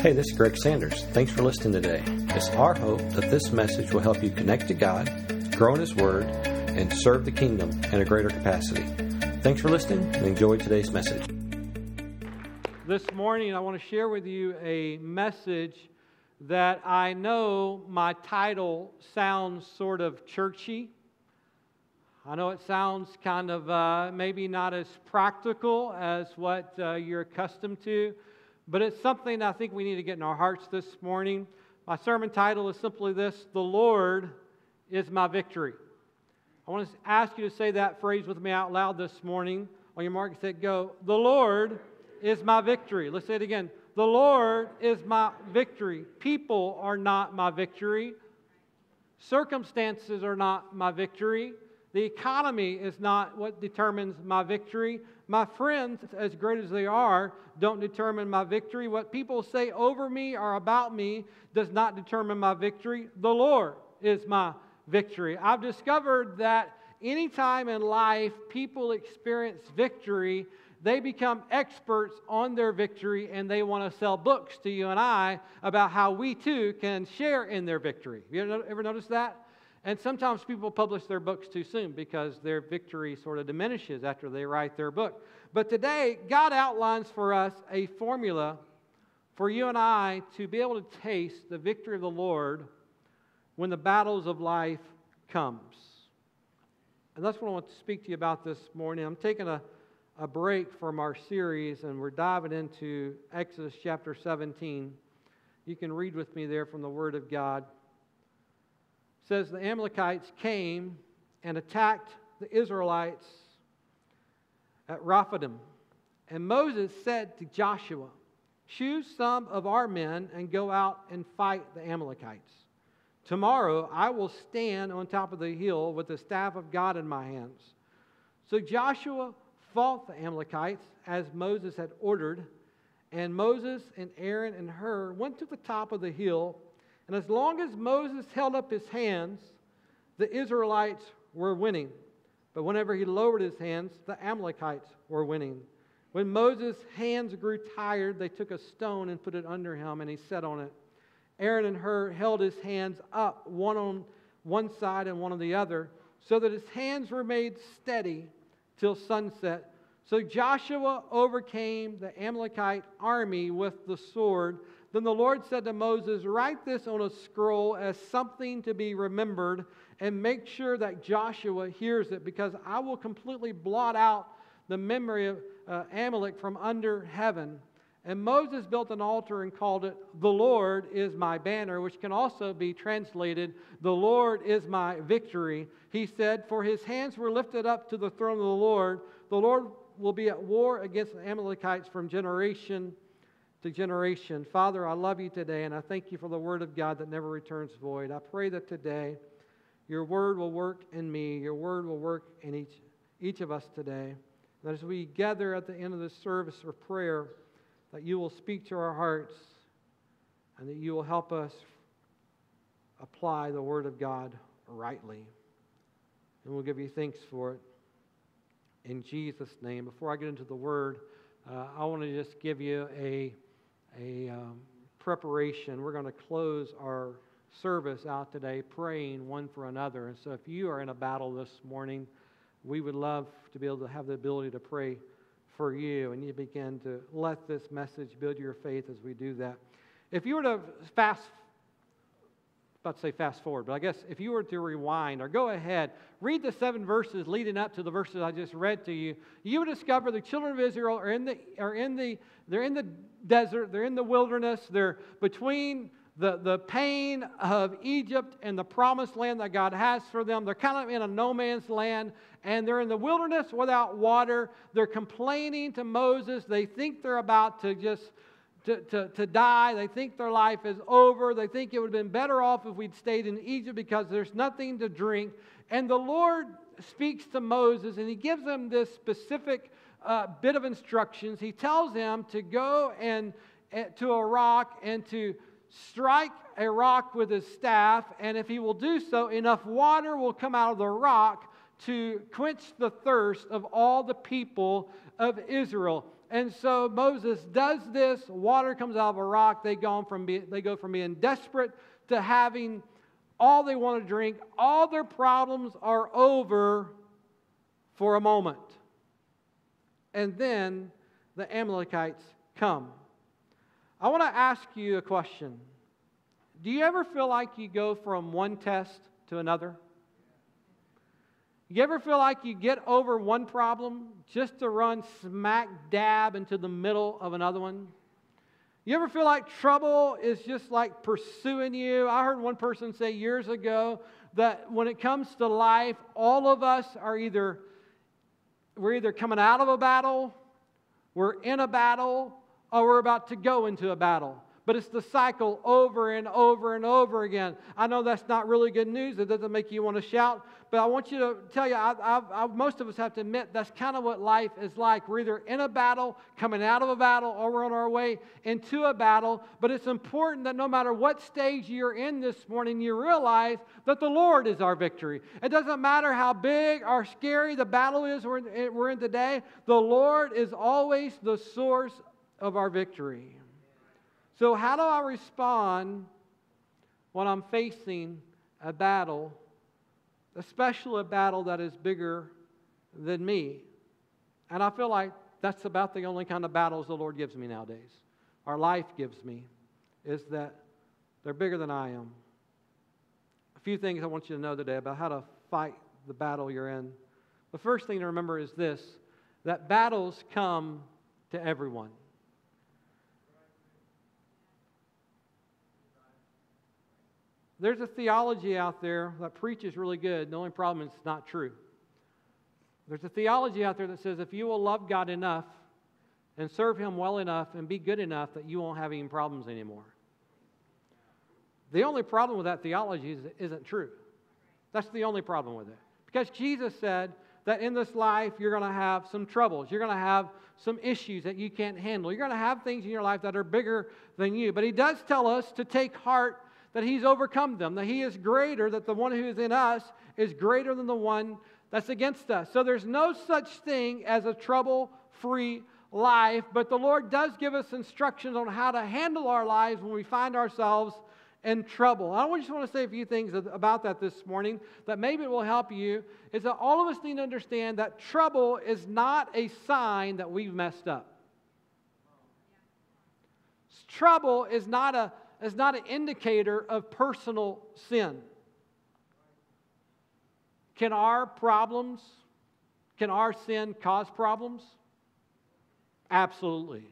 Hey, this is Greg Sanders. Thanks for listening today. It's our hope that this message will help you connect to God, grow in His Word, and serve the kingdom in a greater capacity. Thanks for listening and enjoy today's message. This morning, I want to share with you a message that I know my title sounds sort of churchy. I know it sounds kind of uh, maybe not as practical as what uh, you're accustomed to, but it's something I think we need to get in our hearts this morning. My sermon title is simply this The Lord is my victory. I want to ask you to say that phrase with me out loud this morning. On your mark, set, go. The Lord is my victory. Let's say it again. The Lord is my victory. People are not my victory. Circumstances are not my victory. The economy is not what determines my victory. My friends, as great as they are, don't determine my victory. What people say over me or about me does not determine my victory. The Lord is my victory. I've discovered that anytime in life people experience victory, they become experts on their victory and they want to sell books to you and I about how we too can share in their victory. You ever notice that? And sometimes people publish their books too soon because their victory sort of diminishes after they write their book. But today, God outlines for us a formula for you and I to be able to taste the victory of the Lord when the battles of life comes. And that's what I want to speak to you about this morning. I'm taking a, a break from our series and we're diving into Exodus chapter 17. You can read with me there from the Word of God says the Amalekites came and attacked the Israelites at Rephidim. And Moses said to Joshua, Choose some of our men and go out and fight the Amalekites. Tomorrow I will stand on top of the hill with the staff of God in my hands. So Joshua fought the Amalekites as Moses had ordered, and Moses and Aaron and Hur went to the top of the hill and as long as Moses held up his hands, the Israelites were winning. But whenever he lowered his hands, the Amalekites were winning. When Moses' hands grew tired, they took a stone and put it under him, and he sat on it. Aaron and Hur held his hands up, one on one side and one on the other, so that his hands were made steady till sunset. So Joshua overcame the Amalekite army with the sword then the Lord said to Moses, Write this on a scroll as something to be remembered, and make sure that Joshua hears it, because I will completely blot out the memory of uh, Amalek from under heaven. And Moses built an altar and called it, The Lord is my banner, which can also be translated, The Lord is my victory. He said, For his hands were lifted up to the throne of the Lord. The Lord will be at war against the Amalekites from generation to generation. Father, I love you today, and I thank you for the word of God that never returns void. I pray that today your word will work in me, your word will work in each, each of us today. That as we gather at the end of this service for prayer, that you will speak to our hearts and that you will help us apply the word of God rightly. And we'll give you thanks for it. In Jesus' name. Before I get into the word, uh, I want to just give you a a um, preparation. We're going to close our service out today praying one for another. And so if you are in a battle this morning, we would love to be able to have the ability to pray for you and you begin to let this message build your faith as we do that. If you were to fast about to say fast forward, but I guess if you were to rewind or go ahead, read the seven verses leading up to the verses I just read to you, you would discover the children of Israel are in the, are in the, they're in the desert, they're in the wilderness, they're between the, the pain of Egypt and the promised land that God has for them. They're kind of in a no man's land and they're in the wilderness without water. They're complaining to Moses. They think they're about to just to, to, to die. They think their life is over. They think it would have been better off if we'd stayed in Egypt because there's nothing to drink. And the Lord speaks to Moses and he gives him this specific uh, bit of instructions. He tells him to go and uh, to a rock and to strike a rock with his staff. And if he will do so, enough water will come out of the rock to quench the thirst of all the people of Israel. And so Moses does this. Water comes out of a rock. They go from, be, they go from being desperate to having all they want to drink. All their problems are over for a moment. And then the Amalekites come. I want to ask you a question. Do you ever feel like you go from one test to another? You ever feel like you get over one problem just to run smack dab into the middle of another one? You ever feel like trouble is just like pursuing you? I heard one person say years ago that when it comes to life, all of us are either we're either coming out of a battle, we're in a battle, or we're about to go into a battle but it's the cycle over and over and over again. I know that's not really good news. It doesn't make you want to shout, but I want you to tell you, I, I, I, most of us have to admit that's kind of what life is like. We're either in a battle, coming out of a battle, or we're on our way into a battle. But it's important that no matter what stage you're in this morning, you realize that the Lord is our victory. It doesn't matter how big or scary the battle is we're in, we're in today, the Lord is always the source of our victory. So, how do I respond when I'm facing a battle, especially a battle that is bigger than me? And I feel like that's about the only kind of battles the Lord gives me nowadays. Our life gives me is that they're bigger than I am. A few things I want you to know today about how to fight the battle you're in. The first thing to remember is this that battles come to everyone. There's a theology out there that preaches really good. The only problem is it's not true. There's a theology out there that says if you will love God enough and serve Him well enough and be good enough that you won't have any problems anymore. The only problem with that theology is it isn't true. That's the only problem with it. Because Jesus said that in this life you're going to have some troubles. You're going to have some issues that you can't handle. You're going to have things in your life that are bigger than you. But He does tell us to take heart that he's overcome them, that he is greater, that the one who is in us is greater than the one that's against us. So there's no such thing as a trouble free life, but the Lord does give us instructions on how to handle our lives when we find ourselves in trouble. I just want to say a few things about that this morning that maybe will help you. Is that all of us need to understand that trouble is not a sign that we've messed up. Trouble is not a is not an indicator of personal sin. Can our problems, can our sin cause problems? Absolutely.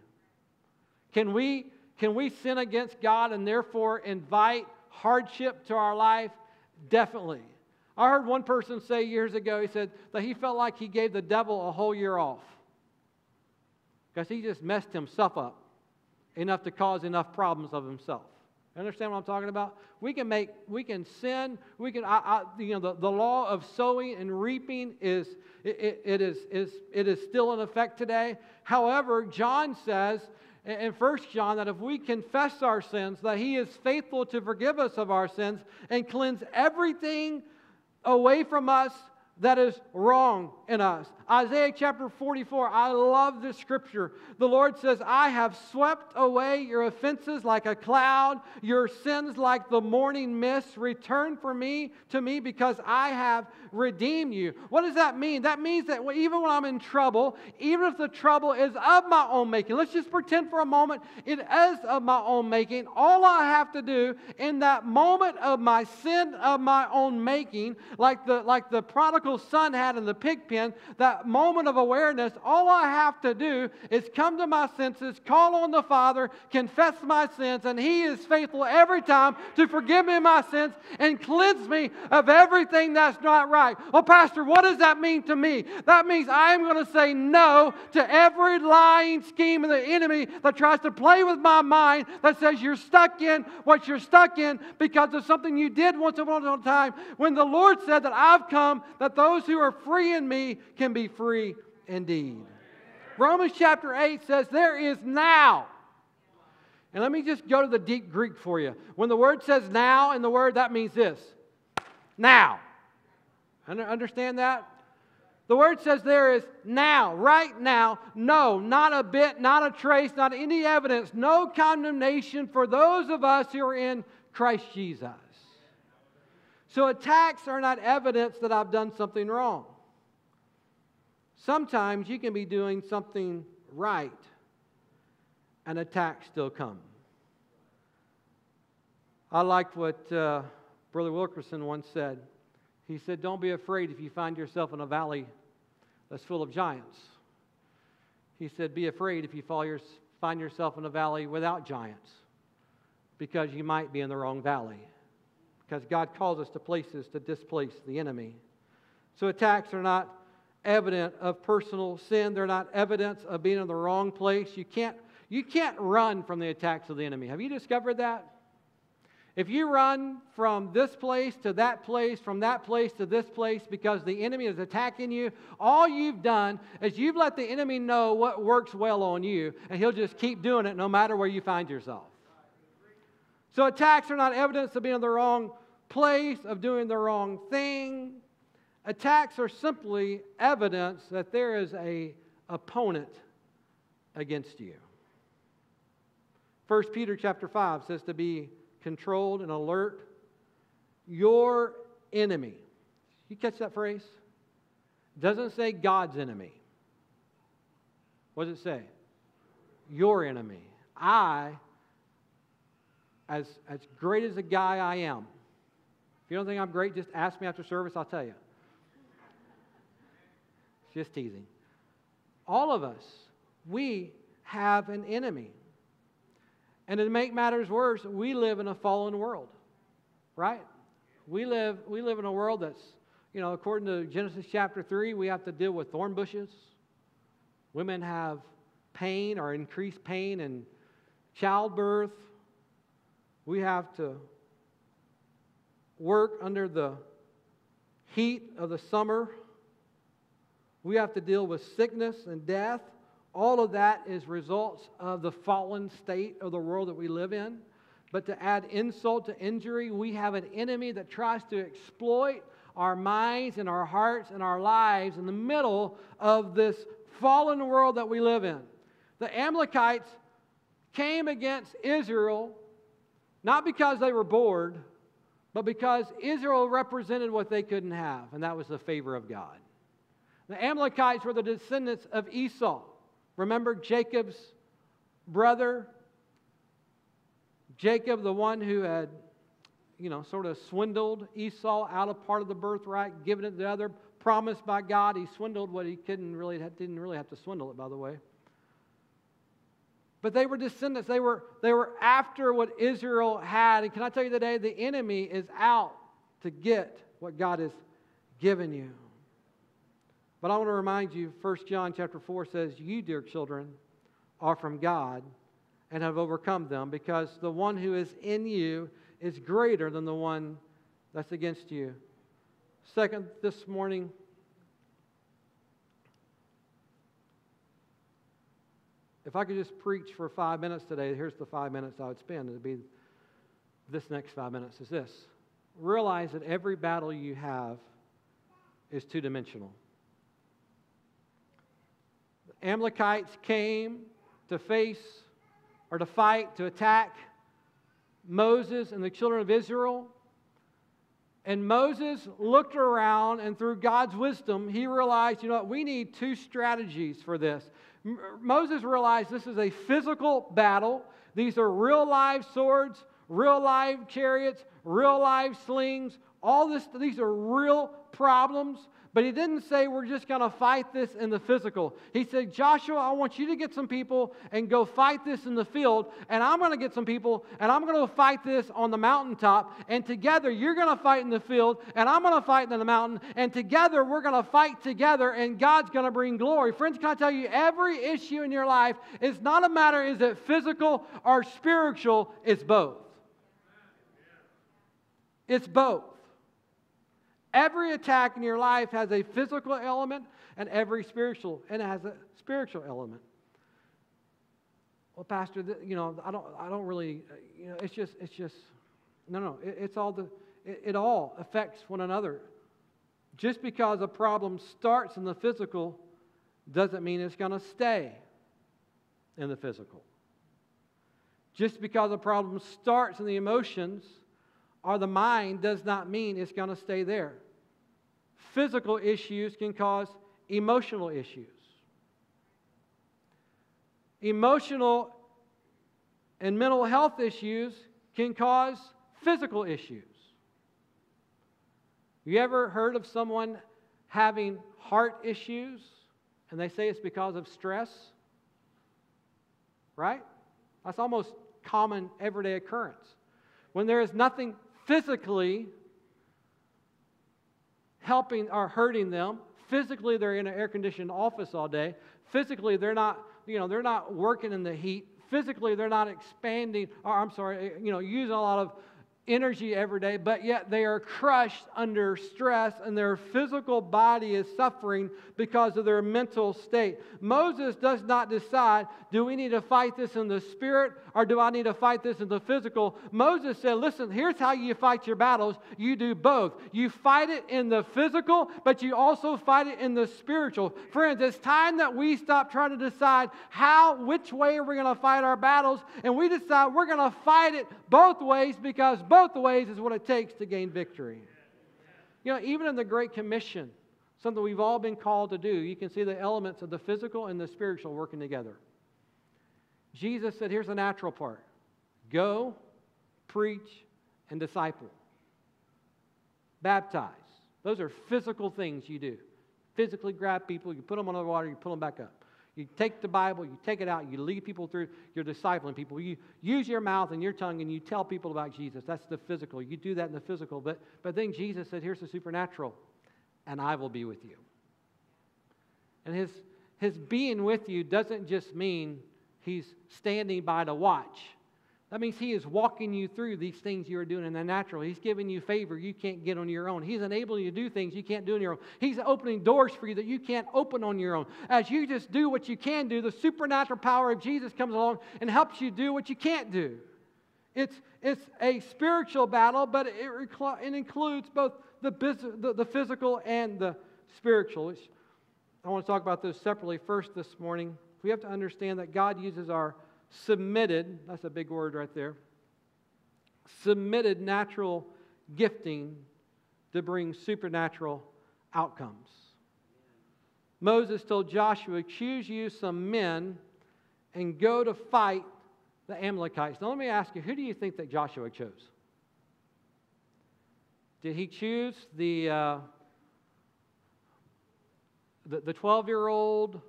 Can we, can we sin against God and therefore invite hardship to our life? Definitely. I heard one person say years ago, he said that he felt like he gave the devil a whole year off because he just messed himself up enough to cause enough problems of himself. Understand what I'm talking about? We can make, we can sin. We can, I, I, you know, the, the law of sowing and reaping is, it, it, is, is, it is still in effect today. However, John says in 1 John that if we confess our sins, that he is faithful to forgive us of our sins and cleanse everything away from us that is wrong in us. Isaiah chapter 44, I love this scripture. The Lord says, I have swept away your offenses like a cloud, your sins like the morning mist. Return for me to me because I have redeemed you. What does that mean? That means that even when I'm in trouble, even if the trouble is of my own making, let's just pretend for a moment it is of my own making. All I have to do in that moment of my sin of my own making, like the like the prodigal son had in the pig pen, that moment of awareness, all I have to do is come to my senses, call on the Father, confess my sins, and He is faithful every time to forgive me my sins and cleanse me of everything that's not right. Well, Pastor, what does that mean to me? That means I am going to say no to every lying scheme of the enemy that tries to play with my mind that says you're stuck in what you're stuck in because of something you did once upon a time. When the Lord said that I've come that those who are free in me can be free indeed. Romans chapter 8 says, There is now. And let me just go to the deep Greek for you. When the word says now in the word, that means this now. Understand that? The word says there is now, right now, no, not a bit, not a trace, not any evidence, no condemnation for those of us who are in Christ Jesus. So attacks are not evidence that I've done something wrong. Sometimes you can be doing something right and attacks still come. I liked what uh, Brother Wilkerson once said. He said, Don't be afraid if you find yourself in a valley that's full of giants. He said, Be afraid if you your, find yourself in a valley without giants, because you might be in the wrong valley. Because God calls us to places to displace the enemy. So attacks are not evident of personal sin, they're not evidence of being in the wrong place. You can't, you can't run from the attacks of the enemy. Have you discovered that? If you run from this place to that place, from that place to this place because the enemy is attacking you, all you've done is you've let the enemy know what works well on you, and he'll just keep doing it no matter where you find yourself. So attacks are not evidence of being in the wrong place, of doing the wrong thing. Attacks are simply evidence that there is a opponent against you. 1 Peter chapter 5 says to be controlled, and alert. Your enemy. You catch that phrase? Doesn't say God's enemy. What does it say? Your enemy. I, as, as great as a guy I am, if you don't think I'm great, just ask me after service, I'll tell you. Just teasing. All of us, we have an enemy. And to make matters worse, we live in a fallen world, right? We live, we live in a world that's, you know, according to Genesis chapter 3, we have to deal with thorn bushes. Women have pain or increased pain in childbirth. We have to work under the heat of the summer. We have to deal with sickness and death. All of that is results of the fallen state of the world that we live in. But to add insult to injury, we have an enemy that tries to exploit our minds and our hearts and our lives in the middle of this fallen world that we live in. The Amalekites came against Israel not because they were bored, but because Israel represented what they couldn't have, and that was the favor of God. The Amalekites were the descendants of Esau. Remember Jacob's brother? Jacob, the one who had, you know, sort of swindled Esau out of part of the birthright, given it to the other, promised by God. He swindled what he couldn't really, didn't really have to swindle it, by the way. But they were descendants. They were, they were after what Israel had. And can I tell you today, the enemy is out to get what God has given you. But I want to remind you, 1 John chapter 4 says, You, dear children, are from God and have overcome them, because the one who is in you is greater than the one that's against you. Second, this morning, if I could just preach for five minutes today, here's the five minutes I would spend. It would be this next five minutes is this. Realize that every battle you have is two dimensional. Amalekites came to face or to fight, to attack Moses and the children of Israel. And Moses looked around, and through God's wisdom, he realized, you know what, we need two strategies for this. M- Moses realized this is a physical battle. These are real live swords, real live chariots, real live slings. All this, these are real problems. But he didn't say we're just going to fight this in the physical. He said, Joshua, I want you to get some people and go fight this in the field. And I'm going to get some people and I'm going to fight this on the mountaintop. And together you're going to fight in the field and I'm going to fight in the mountain. And together we're going to fight together and God's going to bring glory. Friends, can I tell you, every issue in your life is not a matter is it physical or spiritual, it's both. It's both. Every attack in your life has a physical element and every spiritual, and it has a spiritual element. Well, Pastor, you know, I don't, I don't really, you know, it's just, it's just, no, no, it, it's all the, it, it all affects one another. Just because a problem starts in the physical doesn't mean it's going to stay in the physical. Just because a problem starts in the emotions or the mind does not mean it's going to stay there. Physical issues can cause emotional issues. Emotional and mental health issues can cause physical issues. You ever heard of someone having heart issues and they say it's because of stress? Right? That's almost common everyday occurrence. When there is nothing physically helping or hurting them, physically they're in an air conditioned office all day, physically they're not, you know, they're not working in the heat, physically they're not expanding, or I'm sorry, you know, using a lot of energy every day, but yet they are crushed under stress and their physical body is suffering because of their mental state. Moses does not decide do we need to fight this in the spirit or do I need to fight this in the physical? Moses said, listen, here's how you fight your battles. You do both. You fight it in the physical, but you also fight it in the spiritual. Friends, it's time that we stop trying to decide how, which way we're we going to fight our battles, and we decide we're going to fight it both ways because both both ways is what it takes to gain victory. You know, even in the Great Commission, something we've all been called to do, you can see the elements of the physical and the spiritual working together. Jesus said, here's the natural part go, preach, and disciple. Baptize. Those are physical things you do. Physically grab people, you put them under the water, you pull them back up. You take the Bible, you take it out, you lead people through, you're discipling people. You use your mouth and your tongue and you tell people about Jesus. That's the physical. You do that in the physical. But, but then Jesus said, here's the supernatural, and I will be with you. And his, his being with you doesn't just mean he's standing by to watch. That means He is walking you through these things you are doing in the natural. He's giving you favor you can't get on your own. He's enabling you to do things you can't do on your own. He's opening doors for you that you can't open on your own. As you just do what you can do, the supernatural power of Jesus comes along and helps you do what you can't do. It's, it's a spiritual battle, but it, it includes both the, the, the physical and the spiritual. I want to talk about those separately first this morning. We have to understand that God uses our submitted, that's a big word right there, submitted natural gifting to bring supernatural outcomes. Moses told Joshua, Choose you some men and go to fight the Amalekites. Now, let me ask you, who do you think that Joshua chose? Did he choose the, uh, the 12 year old,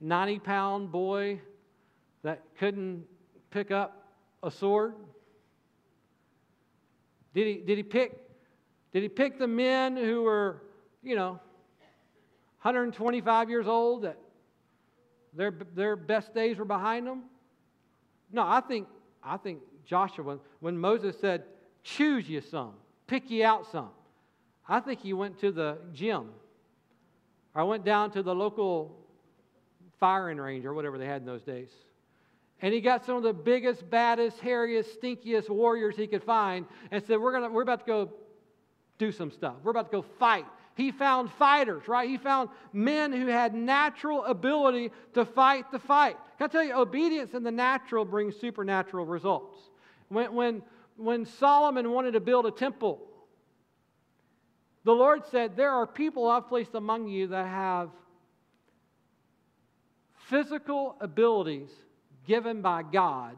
90 pound boy that couldn't pick up a sword? Did he, did he pick did he pick the men who were, you know, 125 years old that their, their best days were behind them? No, I think, I think Joshua, when Moses said, choose you some, pick you out some, I think he went to the gym or went down to the local firing range or whatever they had in those days. And he got some of the biggest, baddest, hairiest, stinkiest warriors he could find and said, We're, gonna, we're about to go do some stuff. We're about to go fight. He found fighters, right? He found men who had natural ability to fight the fight. Can I tell you, obedience in the natural brings supernatural results. When, when, when Solomon wanted to build a temple, the Lord said, There are people I've placed among you that have physical abilities given by God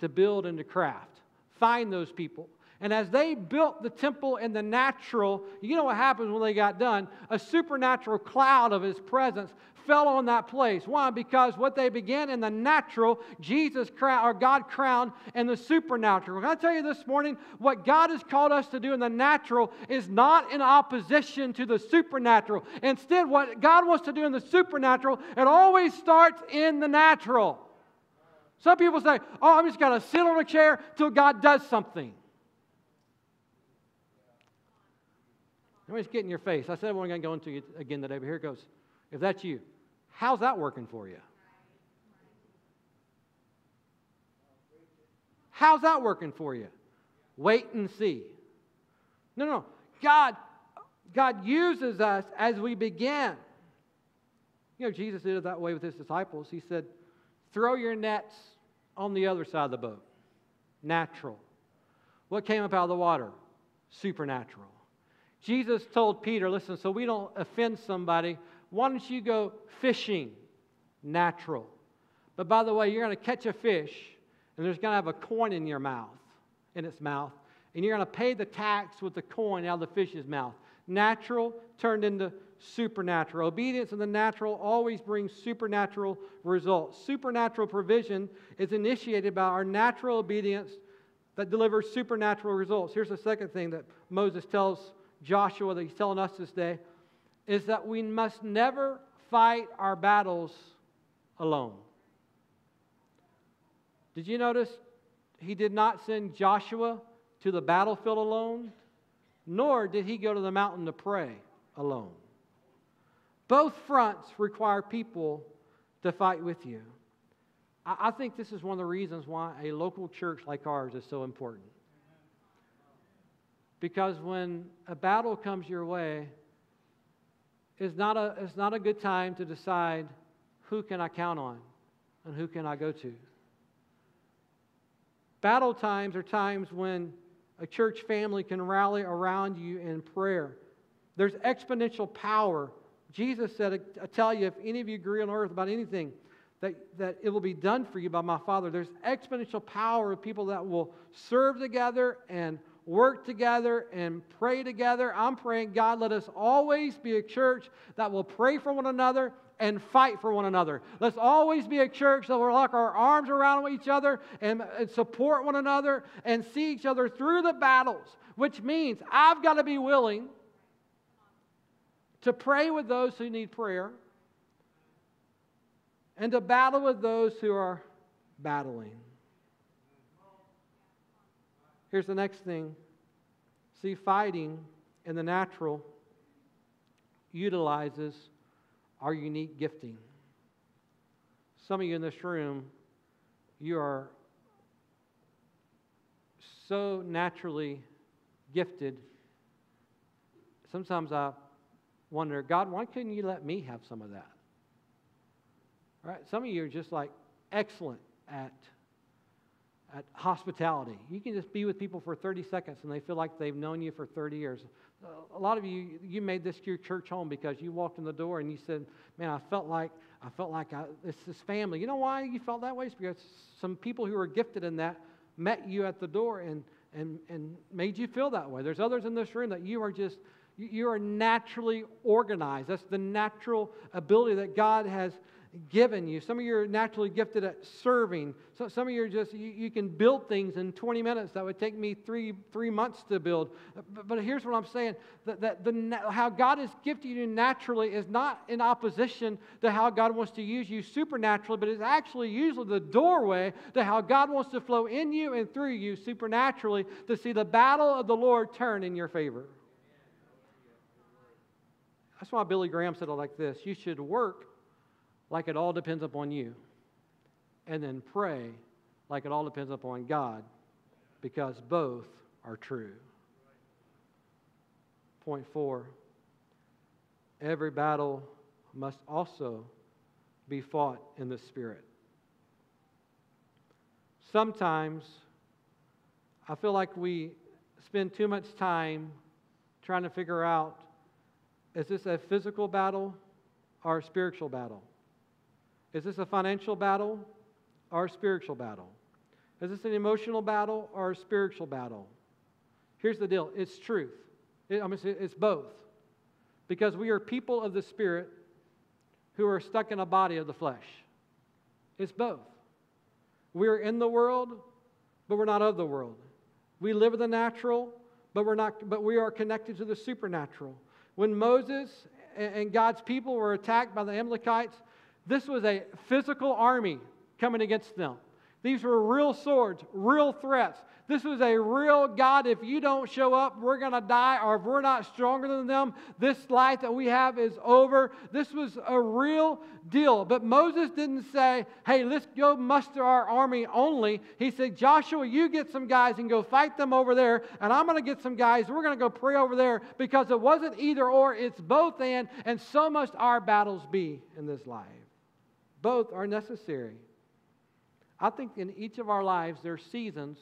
to build and to craft. Find those people. And as they built the temple in the natural, you know what happens when they got done? A supernatural cloud of his presence fell on that place. Why? Because what they began in the natural, Jesus crowned, or God crowned in the supernatural. Can I tell you this morning, what God has called us to do in the natural is not in opposition to the supernatural. Instead, what God wants to do in the supernatural, it always starts in the natural. Some people say, oh, I'm just going to sit on a chair till God does something. Let me just get in your face. I said I wasn't going to go into it again today, but here it goes. If that's you, how's that working for you? How's that working for you? Wait and see. No, no. God, God uses us as we begin. You know, Jesus did it that way with his disciples. He said, Throw your nets on the other side of the boat. Natural. What came up out of the water? Supernatural. Jesus told Peter, Listen, so we don't offend somebody, why don't you go fishing? Natural. But by the way, you're going to catch a fish, and there's going to have a coin in your mouth, in its mouth, and you're going to pay the tax with the coin out of the fish's mouth. Natural turned into supernatural. Obedience in the natural always brings supernatural results. Supernatural provision is initiated by our natural obedience that delivers supernatural results. Here's the second thing that Moses tells Joshua that he's telling us this day is that we must never fight our battles alone. Did you notice he did not send Joshua to the battlefield alone, nor did he go to the mountain to pray alone? Both fronts require people to fight with you. I, think this is one of the reasons why a local church like ours is so important. Because when a battle comes your way, it's not a, it's not a good time to decide who can I count on and who can I go to. Battle times are times when a church family can rally around you in prayer. There's exponential power. Jesus said, I tell you, if any of you agree on earth about anything, that, that it will be done for you by my Father. There's exponential power of people that will serve together and work together and pray together. I'm praying, God, let us always be a church that will pray for one another and fight for one another. Let's always be a church that will lock our arms around each other and, and support one another and see each other through the battles, which means I've got to be willing to pray with those who need prayer and to battle with those who are battling. Here's the next thing see, fighting in the natural utilizes our unique gifting. Some of you in this room, you are so naturally gifted. Sometimes I wonder, God, why couldn't you let me have some of that? All right, some of you are just like excellent at at hospitality. You can just be with people for 30 seconds and they feel like they've known you for 30 years. A lot of you, you made this your church home because you walked in the door and you said, "Man, I felt like I felt like I, it's this family." You know why you felt that way? It's because some people who are gifted in that met you at the door and and and made you feel that way. There's others in this room that you are just you are naturally organized. That's the natural ability that God has given you. Some of you are naturally gifted at serving. So, some of you are just, you, you, can build things in 20 minutes that would take me three, three months to build. But, but here's what I'm saying that, that the, how God has gifted you naturally is not in opposition to how God wants to use you supernaturally, but it's actually usually the doorway to how God wants to flow in you and through you supernaturally to see the battle of the Lord turn in your favor. That's why Billy Graham said it like this You should work like it all depends upon you. And then pray like it all depends upon God because both are true. Point four every battle must also be fought in the Spirit. Sometimes I feel like we spend too much time trying to figure out is this a physical battle or a spiritual battle? Is this a financial battle or a spiritual battle? Is this an emotional battle or a spiritual battle? Here's the deal it's truth. It, I mean, it's both. Because we are people of the Spirit who are stuck in a body of the flesh. It's both. We are in the world, but we're not of the world. We live in the natural, but we're not but we are connected to the supernatural. When Moses and God's people were attacked by the Amalekites, this was a physical army coming against them. These were real swords, real threats. This was a real God. If you don't show up, we're going to die, or if we're not stronger than them, this life that we have is over. This was a real deal. But Moses didn't say, hey, let's go muster our army only. He said, Joshua, you get some guys and go fight them over there, and I'm going to get some guys. We're going to go pray over there because it wasn't either or, it's both and, and so must our battles be in this life. Both are necessary. I think in each of our lives, there are seasons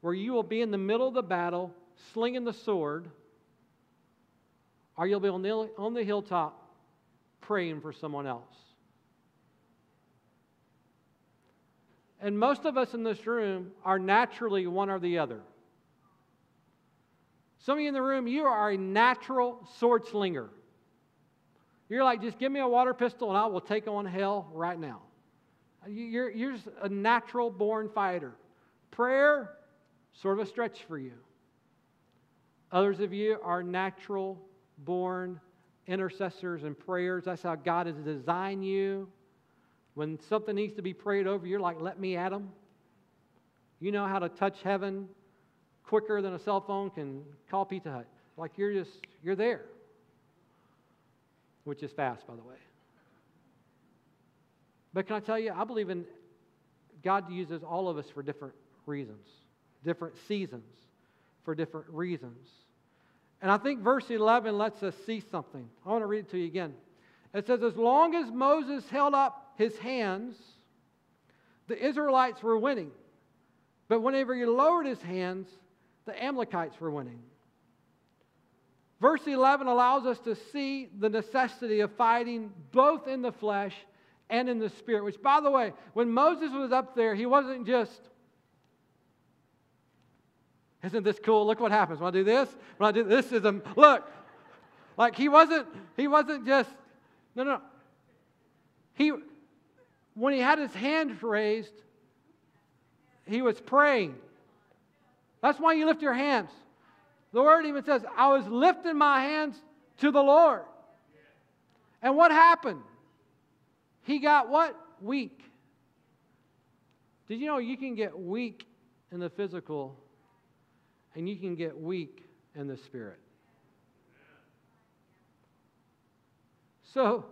where you will be in the middle of the battle, slinging the sword, or you'll be on the, on the hilltop praying for someone else. And most of us in this room are naturally one or the other. Some of you in the room, you are a natural sword slinger. You're like, just give me a water pistol and I will take on hell right now. You're, you're just a natural born fighter. Prayer, sort of a stretch for you. Others of you are natural born intercessors and prayers. That's how God has designed you. When something needs to be prayed over, you're like, let me at them. You know how to touch heaven quicker than a cell phone can call Pizza Hut. Like you're just, you're there. Which is fast, by the way. But can I tell you, I believe in God uses all of us for different reasons, different seasons, for different reasons. And I think verse 11 lets us see something. I want to read it to you again. It says, As long as Moses held up his hands, the Israelites were winning. But whenever he lowered his hands, the Amalekites were winning. Verse 11 allows us to see the necessity of fighting both in the flesh and in the spirit. Which, by the way, when Moses was up there, he wasn't just, isn't this cool? Look what happens when I do this. When I do this is a look. Like he wasn't, he wasn't just, no, no. He when he had his hands raised, he was praying. That's why you lift your hands. The word even says, I was lifting my hands to the Lord. And what happened? He got what? Weak. Did you know you can get weak in the physical and you can get weak in the spirit? So,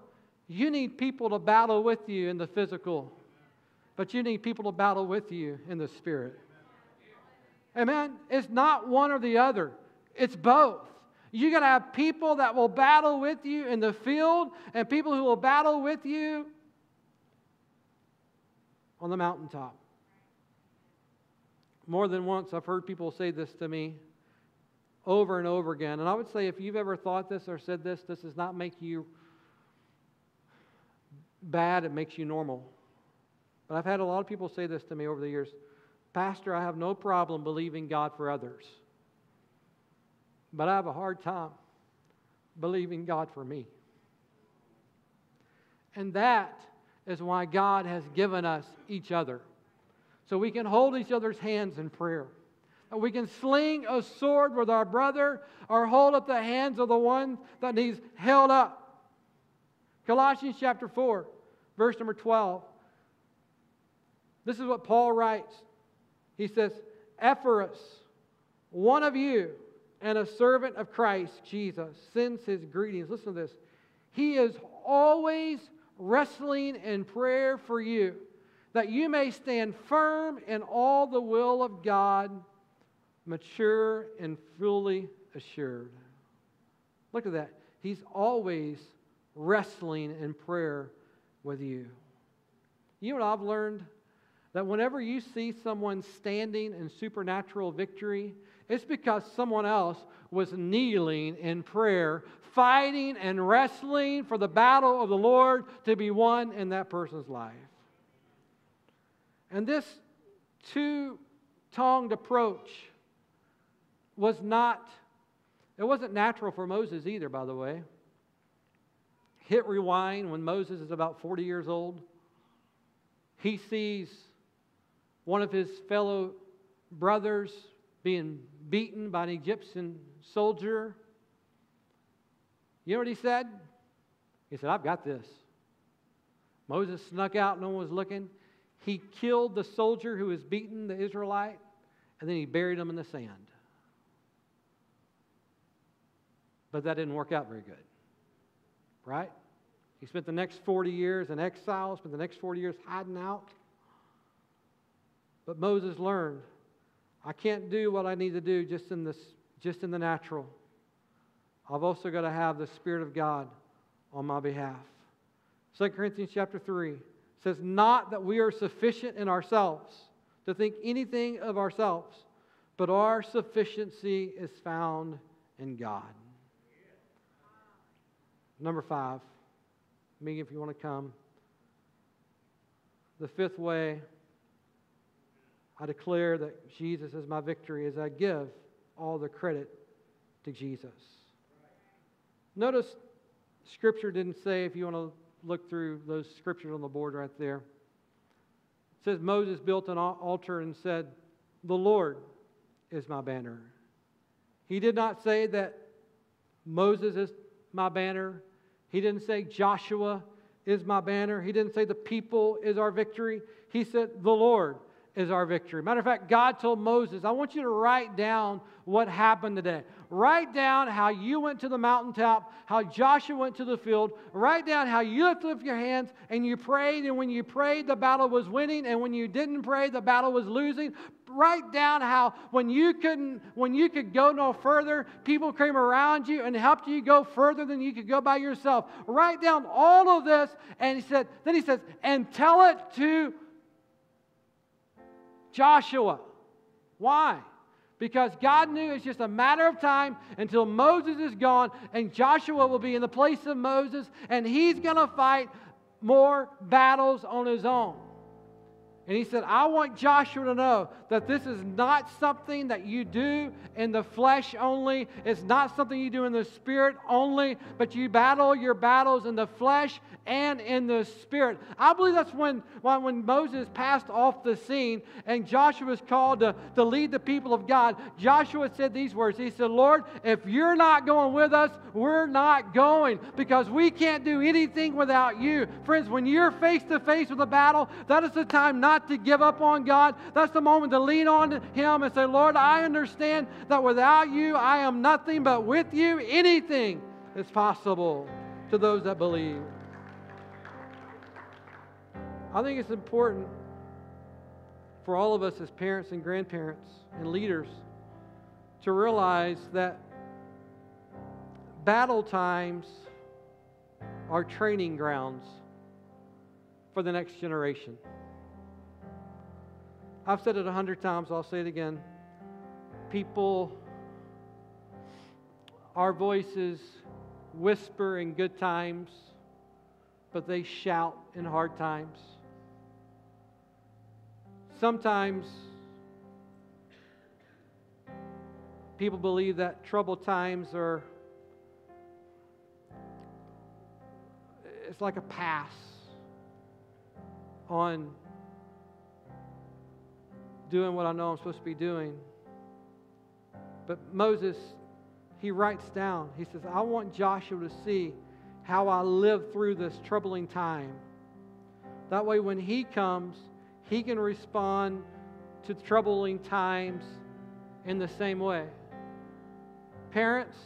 you need people to battle with you in the physical, but you need people to battle with you in the spirit. Amen? It's not one or the other, it's both. You're going to have people that will battle with you in the field and people who will battle with you on the mountaintop. More than once, I've heard people say this to me over and over again. And I would say if you've ever thought this or said this, this does not make you bad, it makes you normal. But I've had a lot of people say this to me over the years Pastor, I have no problem believing God for others, but I have a hard time believing God for me. And that is why God has given us each other. So we can hold each other's hands in prayer. We can sling a sword with our brother or hold up the hands of the one that needs held up. Colossians chapter 4, verse number 12. This is what Paul writes. He says, Epaphras, one of you and a servant of Christ Jesus, sends his greetings. Listen to this. He is always wrestling in prayer for you, that you may stand firm in all the will of God, mature and fully assured. Look at that. He's always wrestling in prayer with you. You know what I've learned? That whenever you see someone standing in supernatural victory, it's because someone else was kneeling in prayer, fighting and wrestling for the battle of the Lord to be won in that person's life. And this two tongued approach was not, it wasn't natural for Moses either, by the way. Hit rewind when Moses is about 40 years old. He sees one of his fellow brothers being beaten by an Egyptian soldier. You know what he said? He said, I've got this. Moses snuck out, no one was looking. He killed the soldier who was beating the Israelite, and then he buried him in the sand. But that didn't work out very good. Right? He spent the next 40 years in exile, spent the next 40 years hiding out. But Moses learned I can't do what I need to do just in, this, just in the natural. I've also got to have the Spirit of God on my behalf. 2 Corinthians chapter 3 says, Not that we are sufficient in ourselves to think anything of ourselves, but our sufficiency is found in God. Number five, me if you want to come. The fifth way I declare that Jesus is my victory as I give all the credit to Jesus. Notice Scripture didn't say, if you want to look through those scriptures on the board right there, it says Moses built an altar and said, The Lord is my banner. He did not say that Moses is my banner. He didn't say Joshua is my banner. He didn't say the people is our victory. He said the Lord is our victory. Matter of fact, God told Moses, I want you to write down what happened today. Write down how you went to the mountaintop, how Joshua went to the field. Write down how you lifted up your hands and you prayed, and when you prayed, the battle was winning, and when you didn't pray, the battle was losing. Write down how when you couldn't, when you could go no further, people came around you and helped you go further than you could go by yourself. Write down all of this, and he said, then he says, and tell it to Joshua. Why? Because God knew it's just a matter of time until Moses is gone and Joshua will be in the place of Moses and he's going to fight more battles on his own. And he said, I want Joshua to know that this is not something that you do in the flesh only. It's not something you do in the spirit only, but you battle your battles in the flesh and in the spirit. I believe that's when, when Moses passed off the scene and Joshua was called to, to lead the people of God. Joshua said these words He said, Lord, if you're not going with us, we're not going because we can't do anything without you. Friends, when you're face to face with a battle, that is the time not not to give up on God. That's the moment to lean on Him and say, Lord, I understand that without you, I am nothing, but with you, anything is possible to those that believe. I think it's important for all of us as parents and grandparents and leaders to realize that battle times are training grounds for the next generation. I've said it a hundred times, I'll say it again. People, our voices whisper in good times, but they shout in hard times. Sometimes people believe that troubled times are it's like a pass on doing what I know I'm supposed to be doing. But Moses, he writes down, he says, I want Joshua to see how I live through this troubling time. That way, when he comes, he can respond to troubling times in the same way. Parents,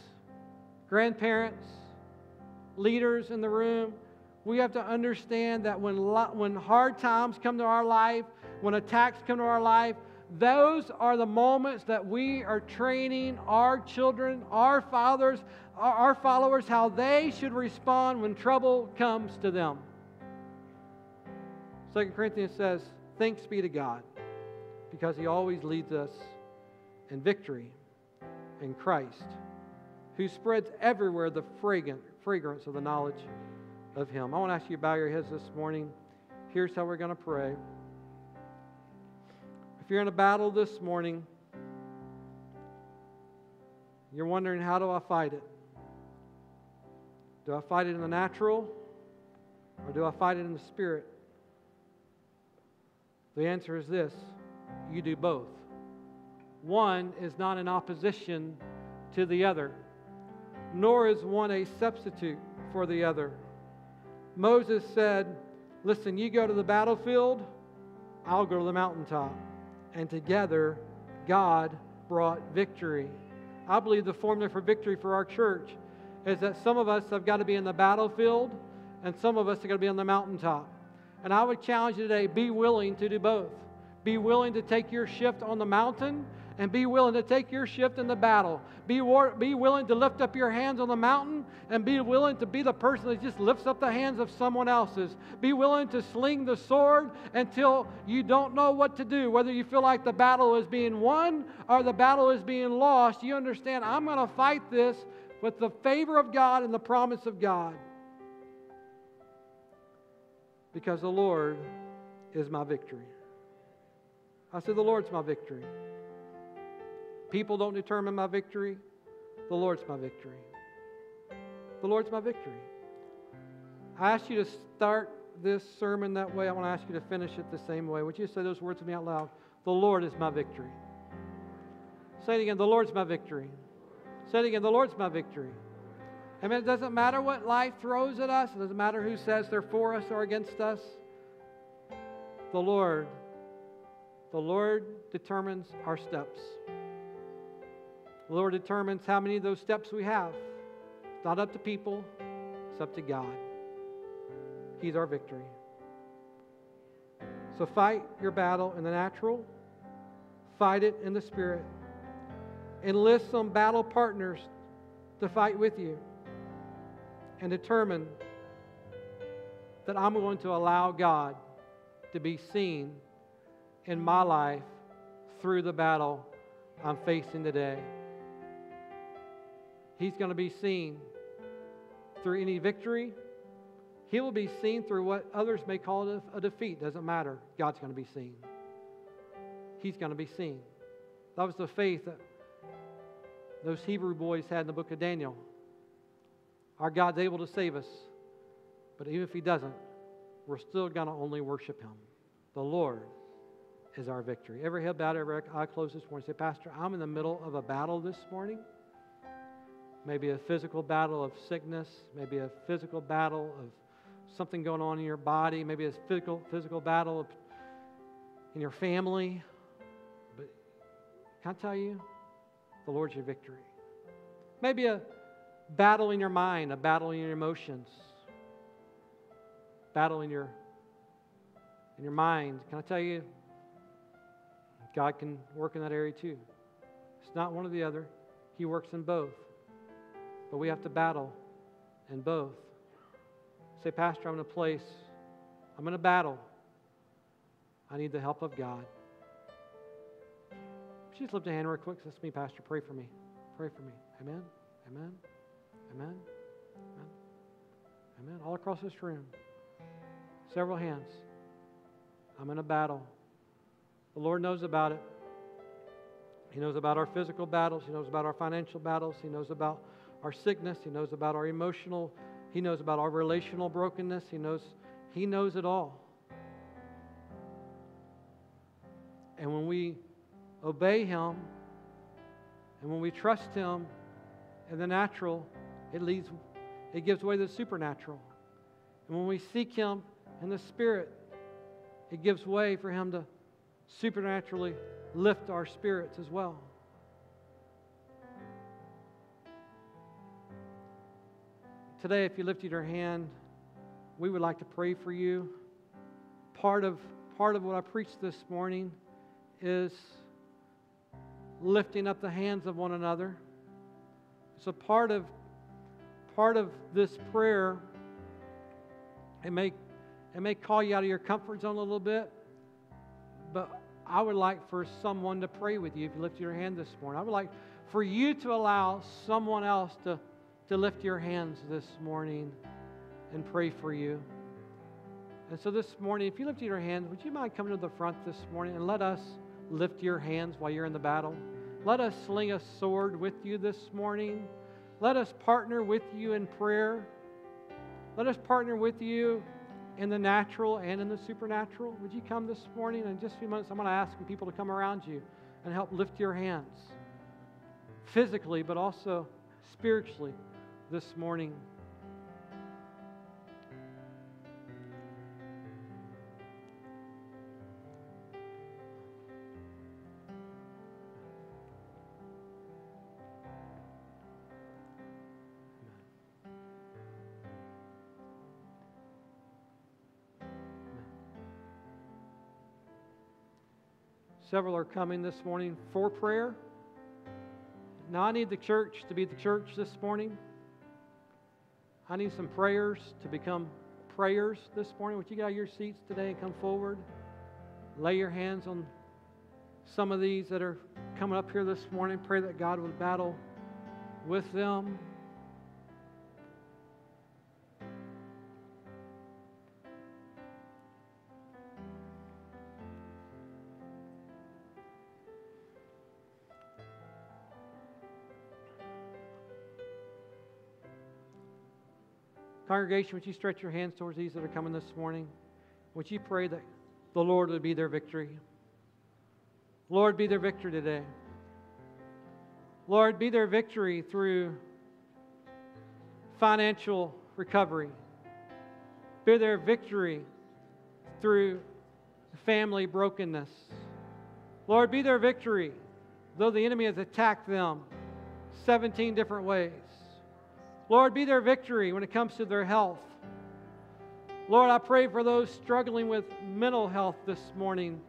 grandparents, leaders in the room, we have to understand that when, when hard times come to our life, when attacks come to our life, those are the moments that we are training our children, our fathers, our followers, how they should respond when trouble comes to them. Second Corinthians says, Thanks be to God, because He always leads us in victory in Christ, who spreads everywhere the fragrance of the knowledge of Him. I want to ask you to bow your heads this morning. Here's how we're going to pray. If you're in a battle this morning, you're wondering, how do I fight it? Do I fight it in the natural or do I fight it in the spirit? The answer is this you do both. One is not in opposition to the other, nor is one a substitute for the other. Moses said, Listen, you go to the battlefield, I'll go to the mountaintop. And together, God brought victory. I believe the formula for victory for our church is that some of us have got to be in the battlefield and some of us are going to be on the mountaintop. And I would challenge you today be willing to do both. Be willing to take your shift on the mountain and be willing to take your shift in the battle. Be, war- be willing to lift up your hands on the mountain and be willing to be the person that just lifts up the hands of someone else's. Be willing to sling the sword until you don't know what to do. Whether you feel like the battle is being won or the battle is being lost, you understand I'm going to fight this with the favor of God and the promise of God. Because the Lord is my victory. I said, The Lord's my victory. People don't determine my victory. The Lord's my victory. The Lord's my victory. I ask you to start this sermon that way. I want to ask you to finish it the same way. Would you say those words to me out loud? The Lord is my victory. Say it again. The Lord's my victory. Say it again. The Lord's my victory. I mean, it doesn't matter what life throws at us. It doesn't matter who says they're for us or against us. The Lord, the Lord determines our steps. The Lord determines how many of those steps we have. It's not up to people, it's up to God. He's our victory. So fight your battle in the natural, fight it in the spirit. Enlist some battle partners to fight with you. And determine that I'm going to allow God to be seen in my life through the battle I'm facing today. He's going to be seen through any victory. He will be seen through what others may call a defeat. Doesn't matter. God's going to be seen. He's going to be seen. That was the faith that those Hebrew boys had in the book of Daniel. Our God's able to save us, but even if He doesn't, we're still going to only worship Him. The Lord is our victory. Every head bowed, every eye closed this morning. Say, Pastor, I'm in the middle of a battle this morning maybe a physical battle of sickness, maybe a physical battle of something going on in your body, maybe a physical, physical battle in your family. But can I tell you, the Lord's your victory. Maybe a battle in your mind, a battle in your emotions, battle in your in your mind. Can I tell you, God can work in that area too. It's not one or the other. He works in both. But we have to battle in both. Say, Pastor, I'm in a place, I'm in a battle. I need the help of God. Just lift a hand real quick. That's me, Pastor. Pray for me. Pray for me. Amen. Amen. Amen. Amen. Amen. All across this room. Several hands. I'm in a battle. The Lord knows about it. He knows about our physical battles. He knows about our financial battles. He knows about our sickness. He knows about our emotional. He knows about our relational brokenness. He knows, he knows it all. And when we obey Him and when we trust Him in the natural, it leads, it gives way to the supernatural. And when we seek Him in the Spirit, it gives way for Him to supernaturally lift our spirits as well. Today, if you lifted your hand, we would like to pray for you. Part of, part of what I preached this morning is lifting up the hands of one another. So part of part of this prayer, it may it may call you out of your comfort zone a little bit, but I would like for someone to pray with you if you lift your hand this morning. I would like for you to allow someone else to to lift your hands this morning and pray for you. And so this morning, if you lift your hands, would you mind coming to the front this morning and let us lift your hands while you're in the battle? Let us sling a sword with you this morning. Let us partner with you in prayer. Let us partner with you in the natural and in the supernatural. Would you come this morning? In just a few minutes, I'm going to ask people to come around you and help lift your hands physically, but also spiritually this morning. Several are coming this morning for prayer. Now, I need the church to be the church this morning. I need some prayers to become prayers this morning. Would you get out of your seats today and come forward? Lay your hands on some of these that are coming up here this morning. Pray that God would battle with them. Congregation, would you stretch your hands towards these that are coming this morning? Would you pray that the Lord would be their victory? Lord, be their victory today. Lord, be their victory through financial recovery. Be their victory through family brokenness. Lord, be their victory, though the enemy has attacked them 17 different ways. Lord, be their victory when it comes to their health. Lord, I pray for those struggling with mental health this morning,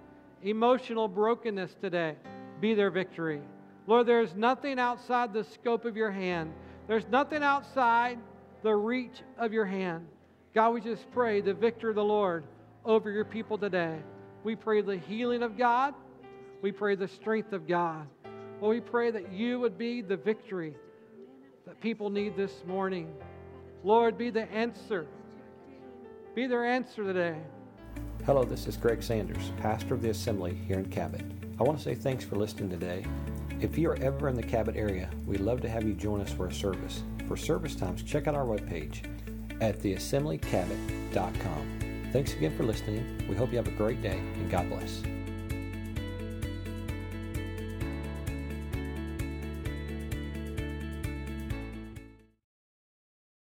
emotional brokenness today. Be their victory. Lord, there's nothing outside the scope of your hand, there's nothing outside the reach of your hand. God, we just pray the victory of the Lord over your people today. We pray the healing of God. We pray the strength of God. Lord, we pray that you would be the victory that people need this morning. Lord, be the answer. Be their answer today. Hello, this is Greg Sanders, pastor of the Assembly here in Cabot. I want to say thanks for listening today. If you are ever in the Cabot area, we'd love to have you join us for a service. For service times, check out our webpage at theassemblycabot.com. Thanks again for listening. We hope you have a great day and God bless.